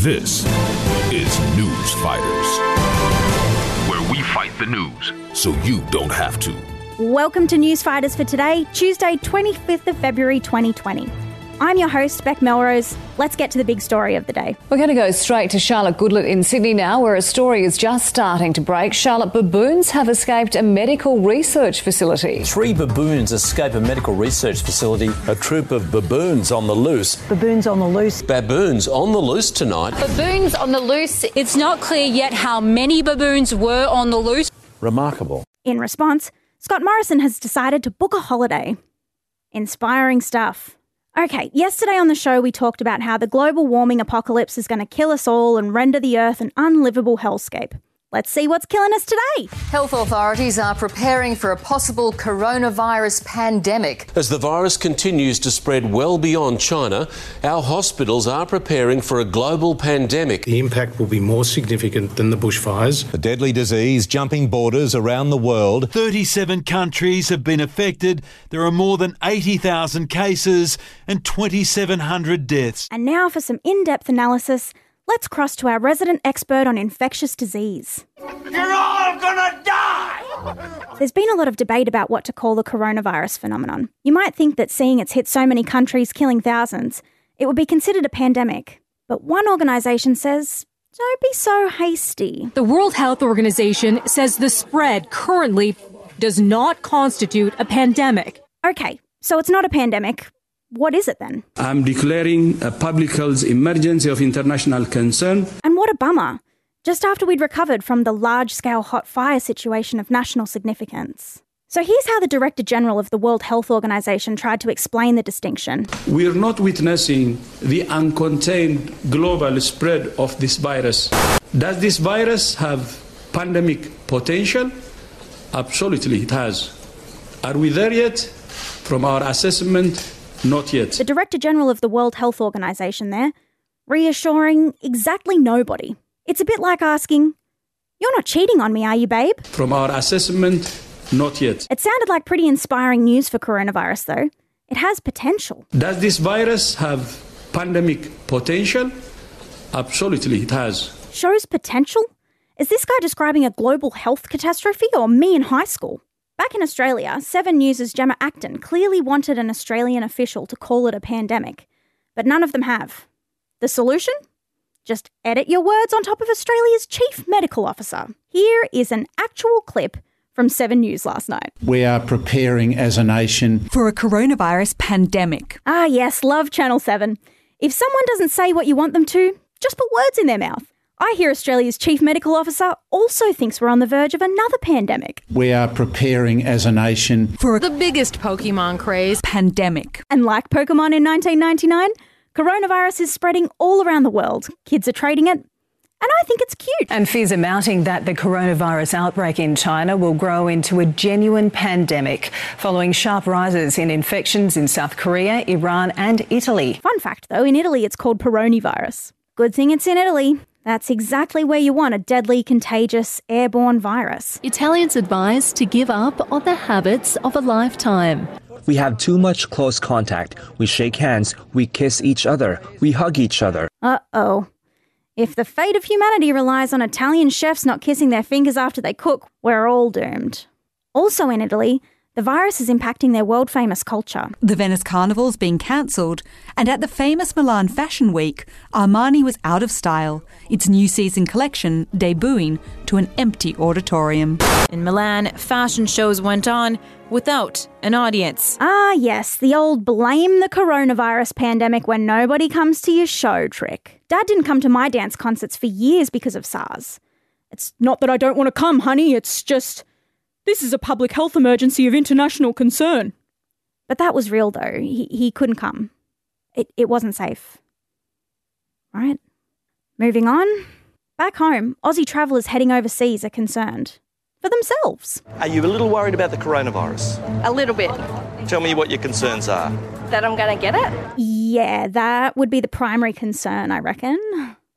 This is News Fighters, where we fight the news so you don't have to. Welcome to News Fighters for today, Tuesday, 25th of February 2020. I'm your host, Bec Melrose. Let's get to the big story of the day. We're going to go straight to Charlotte Goodlett in Sydney now, where a story is just starting to break. Charlotte baboons have escaped a medical research facility. Three baboons escape a medical research facility. A troop of baboons on the loose. Baboons on the loose. Baboons on the loose tonight. Baboons on the loose. It's not clear yet how many baboons were on the loose. Remarkable. In response, Scott Morrison has decided to book a holiday. Inspiring stuff. Okay, yesterday on the show, we talked about how the global warming apocalypse is going to kill us all and render the Earth an unlivable hellscape. Let's see what's killing us today. Health authorities are preparing for a possible coronavirus pandemic. As the virus continues to spread well beyond China, our hospitals are preparing for a global pandemic. The impact will be more significant than the bushfires. A deadly disease jumping borders around the world. 37 countries have been affected. There are more than 80,000 cases and 2,700 deaths. And now for some in depth analysis. Let's cross to our resident expert on infectious disease. You're all gonna die! There's been a lot of debate about what to call the coronavirus phenomenon. You might think that seeing it's hit so many countries, killing thousands, it would be considered a pandemic. But one organisation says, don't be so hasty. The World Health Organization says the spread currently does not constitute a pandemic. Okay, so it's not a pandemic. What is it then? I'm declaring a public health emergency of international concern. And what a bummer. Just after we'd recovered from the large scale hot fire situation of national significance. So here's how the Director General of the World Health Organization tried to explain the distinction. We're not witnessing the uncontained global spread of this virus. Does this virus have pandemic potential? Absolutely, it has. Are we there yet? From our assessment, not yet. The Director General of the World Health Organization there, reassuring exactly nobody. It's a bit like asking, You're not cheating on me, are you, babe? From our assessment, not yet. It sounded like pretty inspiring news for coronavirus, though. It has potential. Does this virus have pandemic potential? Absolutely, it has. Shows potential? Is this guy describing a global health catastrophe or me in high school? Back in Australia, Seven News' Gemma Acton clearly wanted an Australian official to call it a pandemic, but none of them have. The solution? Just edit your words on top of Australia's chief medical officer. Here is an actual clip from 7 News last night. We are preparing as a nation for a coronavirus pandemic. Ah, yes, love Channel 7. If someone doesn't say what you want them to, just put words in their mouth. I hear Australia's chief medical officer also thinks we're on the verge of another pandemic. We are preparing as a nation for the biggest Pokemon craze pandemic. And like Pokemon in 1999, coronavirus is spreading all around the world. Kids are trading it, And I think it's cute. And fears are mounting that the coronavirus outbreak in China will grow into a genuine pandemic following sharp rises in infections in South Korea, Iran, and Italy. Fun fact though, in Italy it's called Peronivirus. Good thing it's in Italy. That's exactly where you want a deadly, contagious, airborne virus. Italians advise to give up on the habits of a lifetime. We have too much close contact. We shake hands, we kiss each other, we hug each other. Uh oh. If the fate of humanity relies on Italian chefs not kissing their fingers after they cook, we're all doomed. Also in Italy, the virus is impacting their world famous culture. The Venice Carnival's being cancelled, and at the famous Milan Fashion Week, Armani was out of style, its new season collection debuting to an empty auditorium. In Milan, fashion shows went on without an audience. Ah, yes, the old blame the coronavirus pandemic when nobody comes to your show trick. Dad didn't come to my dance concerts for years because of SARS. It's not that I don't want to come, honey, it's just. This is a public health emergency of international concern. But that was real, though. He, he couldn't come. It, it wasn't safe. Right? Moving on. Back home, Aussie travellers heading overseas are concerned. For themselves. Are you a little worried about the coronavirus? A little bit. Tell me what your concerns are. That I'm going to get it? Yeah, that would be the primary concern, I reckon.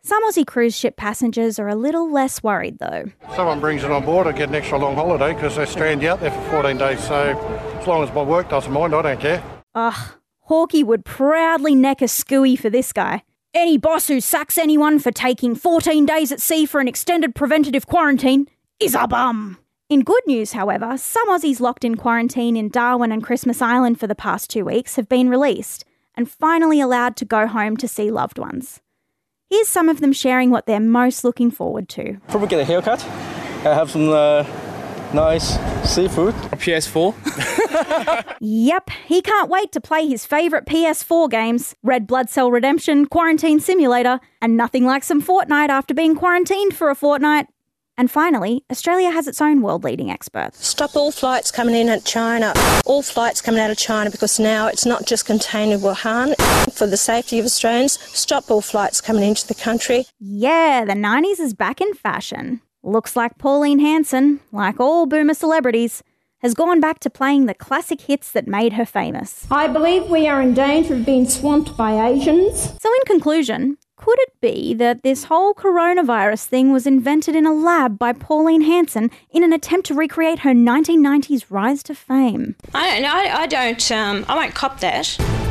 Some Aussie cruise ship passengers are a little less worried, though. Someone brings it on board, I get an extra long holiday because they strand you out there for 14 days. So as long as my work doesn't mind, I don't care. Ugh, Hawkeye would proudly neck a scooey for this guy. Any boss who sacks anyone for taking 14 days at sea for an extended preventative quarantine is a bum. In good news, however, some Aussies locked in quarantine in Darwin and Christmas Island for the past two weeks have been released and finally allowed to go home to see loved ones. Here's some of them sharing what they're most looking forward to. Probably get a haircut. I have some uh, nice seafood. A PS4. Yep, he can't wait to play his favourite PS4 games Red Blood Cell Redemption, Quarantine Simulator, and nothing like some Fortnite after being quarantined for a fortnight. And finally, Australia has its own world leading expert. Stop all flights coming in at China. All flights coming out of China because now it's not just contained in Wuhan. For the safety of Australians, stop all flights coming into the country. Yeah, the 90s is back in fashion. Looks like Pauline Hanson, like all boomer celebrities, has gone back to playing the classic hits that made her famous. I believe we are in danger of being swamped by Asians. So, in conclusion, could it be that this whole coronavirus thing was invented in a lab by Pauline Hanson in an attempt to recreate her 1990s rise to fame? I don't know. I, I don't. Um, I won't cop that.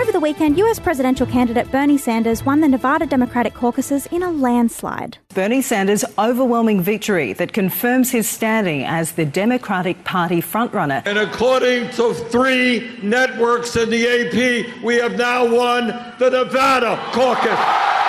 Over the weekend, US presidential candidate Bernie Sanders won the Nevada Democratic caucuses in a landslide. Bernie Sanders' overwhelming victory that confirms his standing as the Democratic Party frontrunner. And according to three networks in the AP, we have now won the Nevada caucus.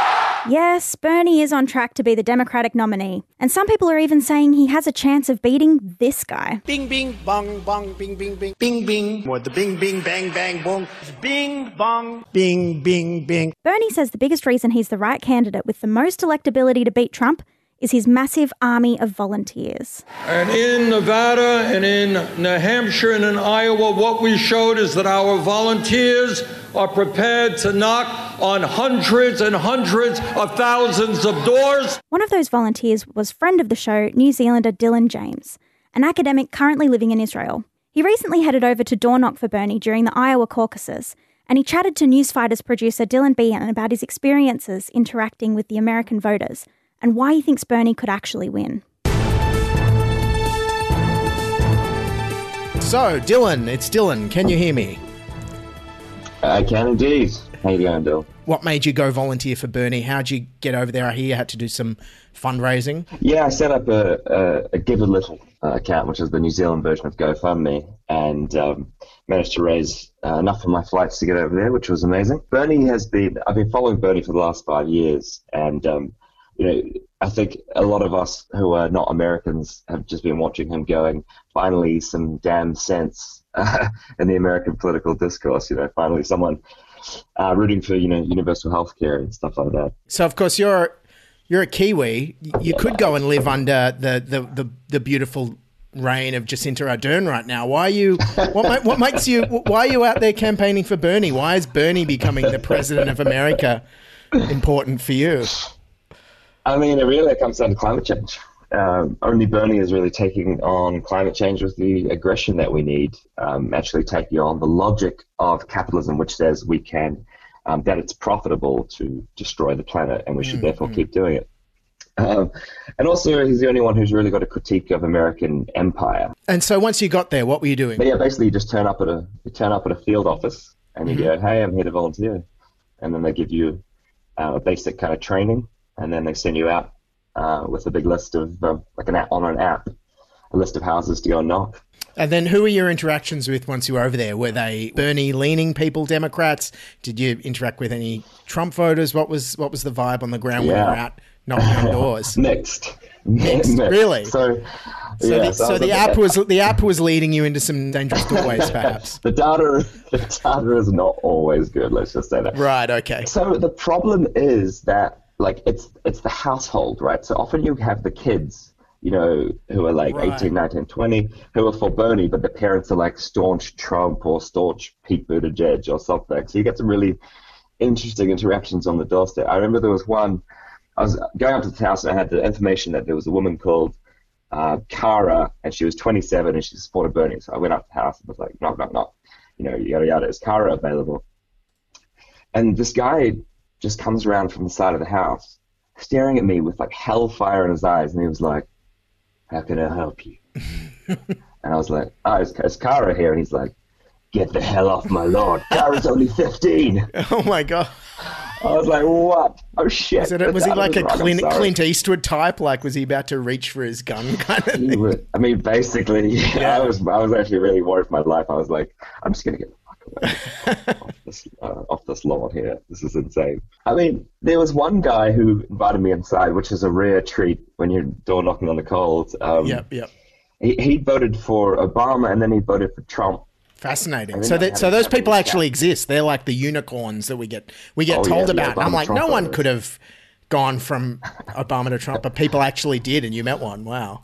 Yes, Bernie is on track to be the Democratic nominee, and some people are even saying he has a chance of beating this guy. Bing, bing, bong, bong, bing, bing, bing, bing, bing. What the bing, bing, bang, bang, bong. Bing, bong, bing, bing, bing. Bernie says the biggest reason he's the right candidate with the most electability to beat Trump is his massive army of volunteers. And in Nevada and in New Hampshire and in Iowa, what we showed is that our volunteers are prepared to knock on hundreds and hundreds of thousands of doors. One of those volunteers was friend of the show, New Zealander Dylan James, an academic currently living in Israel. He recently headed over to door knock for Bernie during the Iowa caucuses, and he chatted to Newsfighters producer Dylan Behan about his experiences interacting with the American voters and why he thinks Bernie could actually win. So, Dylan, it's Dylan. Can you hear me? I can indeed. How you going, Bill? What made you go volunteer for Bernie? How'd you get over there? I hear you had to do some fundraising. Yeah, I set up a, a, a Givealittle uh, account, which is the New Zealand version of GoFundMe, and um, managed to raise uh, enough for my flights to get over there, which was amazing. Bernie has been, I've been following Bernie for the last five years, and um, you know, I think a lot of us who are not Americans have just been watching him going, finally, some damn sense in the American political discourse. You know, finally, someone uh, rooting for you know universal health care and stuff like that. So, of course, you're you're a Kiwi. You could go and live under the the the, the beautiful reign of Jacinda Ardern right now. Why are you? What, what makes you? Why are you out there campaigning for Bernie? Why is Bernie becoming the president of America important for you? I mean, it really comes down to climate change. Um, only Bernie is really taking on climate change with the aggression that we need, um, actually taking on the logic of capitalism, which says we can, um, that it's profitable to destroy the planet and we should Mm, therefore mm. keep doing it. Um, and also, he's the only one who's really got a critique of American empire. And so once you got there, what were you doing? But yeah, basically, you just turn up at a you turn up at a field office and you Mhm. go, "Hey, I'm here to volunteer," and then they give you uh, a basic kind of training, and then they send you out uh, with a big list of uh, like an app on an app, a list of houses to go and knock. And then who were your interactions with once you were over there? Were they Bernie leaning people, Democrats? Did you interact with any Trump voters? What was what was the vibe on the ground when you were out knocking on doors? Mixed. Mixed, really? So, So yeah, the, so I so was the app was the app was leading you into some dangerous doorways, perhaps. the data the data is not always good. Let's just say that. Right. Okay. So the problem is that like it's it's the household, right? So often you have the kids, you know, who are like Right. 18, 19, 20, who are for Bernie, but the parents are like staunch Trump or staunch Pete Buttigieg or something. So you get some really interesting interactions on the doorstep. I remember there was one. I was going up to the house and I had the information that there was a woman called uh, Cara, and she was 27 and she supported Bernie. So I went up to the house and was like, knock, knock, knock. You know, yada yada. Is Cara available? And this guy just comes around from the side of the house, staring at me with like hellfire in his eyes, and he was like, "How can I help you?" and I was like, "Oh, it's, it's Cara here," and he's like, "Get the hell off my lawn! Kara's only 15." Oh my god. I was like, "What? Oh shit!" Was, it, was he like a right, Clint. Clint Eastwood type? Like, was he about to reach for his gun kind of thing? was- I mean, basically, yeah, I was. I was actually really worried for my life. I was like, I'm just gonna get the fuck away this uh, off this lawn here. This is insane. I mean, there was one guy who invited me inside, which is a rare treat when you're door knocking on the cold. Um, Yep. Yep. He, he voted for Obama, and then he voted for Trump. Fascinating. So that so those people actually exist. They're like the unicorns that we get we get Oh, told the about. And I'm like, Trump no one voters. could have gone from Obama to Trump, but people actually did, and you met one. Wow.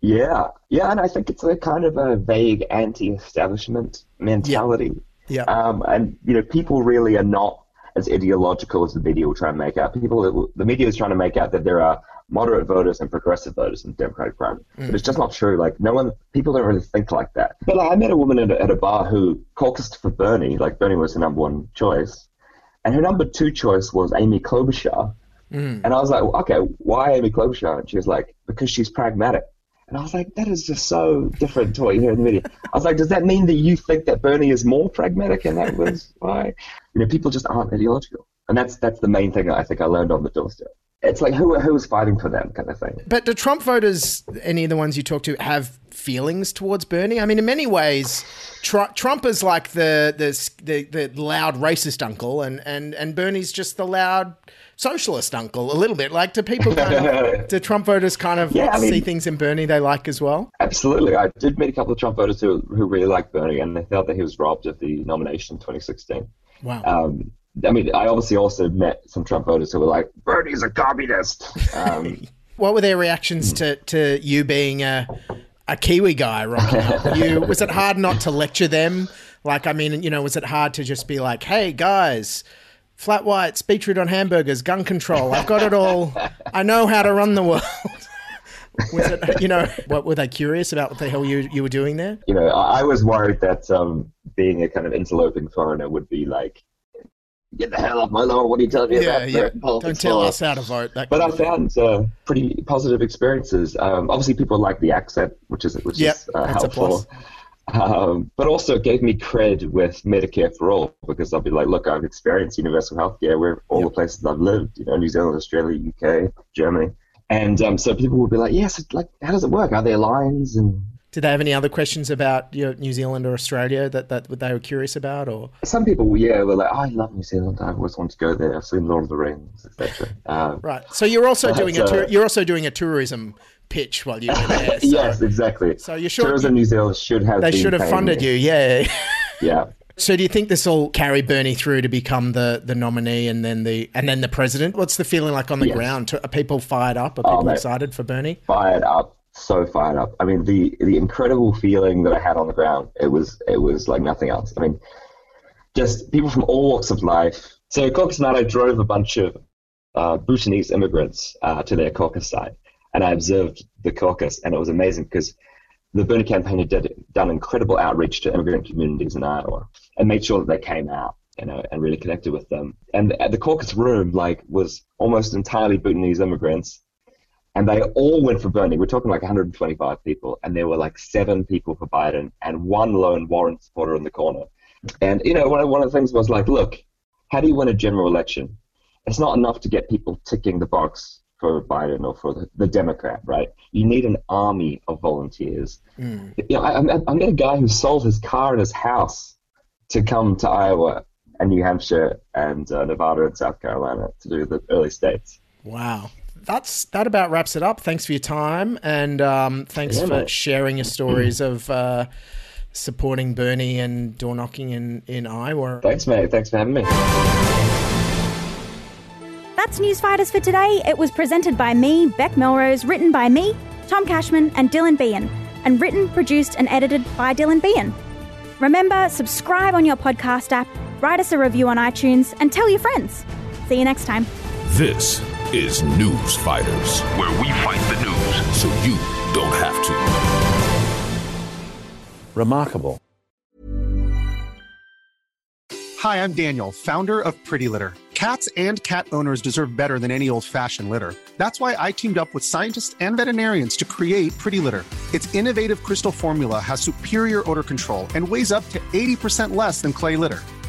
Yeah, yeah, and I think it's a kind of a vague anti-establishment mentality. Yeah. Um, and you know, people really are not as ideological as the media will try and make out. People, the media is trying to make out that there are moderate voters and progressive voters in the Democratic Party, Mm. but it's just not true. Like no one, people don't really think like that. But like, I met a woman at a, at a bar who caucused for Bernie. Like Bernie was her number one choice, and her number two choice was Amy Klobuchar. Mm. And I was like, okay, why Amy Klobuchar? And she was like, because she's pragmatic. And I was like, that is just so different to what you hear in the media. I was like, does that mean that you think that Bernie is more pragmatic? And that was why, you know, people just aren't ideological. And that's that's the main thing I think I learned on the doorstep. It's like who who is fighting for them kind of thing. But do Trump voters, any of the ones you talk to, have feelings towards Bernie? I mean, in many ways, Tr- Trump is like the, the the the loud racist uncle, and and and Bernie's just the loud socialist uncle. A little bit like do people kind of do Trump voters kind of Yeah, I mean- see things in Bernie they like as well? Absolutely. I did meet a couple of Trump voters who, who really liked Bernie and they felt that he was robbed of the nomination in 2016. Wow. Um, I mean, I obviously also met some Trump voters who were like, Bernie's a communist. Um, What were their reactions to, to you being a a Kiwi guy up? You was it hard not to lecture them? Like, I mean, you know, was it hard to just be like, "Hey guys, flat whites, beetroot on hamburgers, gun control. I've got it all. I know how to run the world." was it, you know, what were they curious about? What the hell you you were doing there? you know, I, I was worried that um, being a kind of interloping foreigner would be like, get the hell off my lawn. What are you telling me Yeah, about yeah. Don't tell us how to vote. That But I kind of thing. found uh, pretty positive experiences. Um, obviously, people like the accent, which is which Yep, is uh, helpful. Um, but also it gave me cred with Medicare for all because I'll be like, look, I've experienced universal healthcare where all the places I've lived, you know, New Zealand, Australia, UK, Germany, and um, so people would be like, yes, like, how does it work? Are there lines? And Did they have any other questions about you know, New Zealand or Australia that, that they were curious about, or some people, yeah, were like, oh, I love New Zealand. I've always want to go there. I've seen Lord of the Rings, etc. Um, right? So you're also doing a tour, you're also doing a tourism pitch while you were there. So yes, exactly. So you're sure Tourism New Zealand should have. they should have funded me. you, yeah. Yeah. So do you think this will carry Bernie through to become the, the nominee and then the and then the president? What's the feeling like on the Yes. ground? Are people fired up? Are Oh, people mate. excited for Bernie? fired up, so fired up. I mean, the the incredible feeling that I had on the ground, it was it was like nothing else. I mean, just people from all walks of life, So Caucus Mato drove a bunch of uh, Bhutanese immigrants uh, to their caucus site, and I observed the caucus, and it was amazing because the Bernie campaign had did, done incredible outreach to immigrant communities in Iowa and made sure that they came out, you know, and really connected with them. And the caucus room, like, was almost entirely Bhutanese immigrants, and they all went for Bernie. We're talking like 125 people, and there were like seven people for Biden and one lone Warren supporter in the corner. And you know, one of, one of the things was like, look, how do you win a general election? It's not enough to get people ticking the box for Biden or for the, the Democrat, right? You need an army of volunteers. Mm. You know, I, I, I met a guy who sold his car and his house to come to Iowa and New Hampshire and uh, Nevada and South Carolina to do the early states. Wow. That's that about wraps it up. Thanks for your time and um, thanks Yeah, for mate. sharing your stories of uh, supporting Bernie and door knocking in, in Iowa. Thanks, mate. Thanks for having me. That's Newsfighters for today. It was presented by me, Bec Melrose, written by me, Tom Cashman, and Dylan Behan, and written, produced, and edited by Dylan Behan. Remember, subscribe on your podcast app, write us a review on iTunes, and tell your friends. See you next time. This is News Fighters, where we fight the news so you don't have to. Remarkable. Hi, I'm Daniel, founder of Pretty Litter. Cats and cat owners deserve better than any old fashioned litter. That's why I teamed up with scientists and veterinarians to create Pretty Litter. Its innovative crystal formula has superior odor control and weighs up to 80% less than clay litter.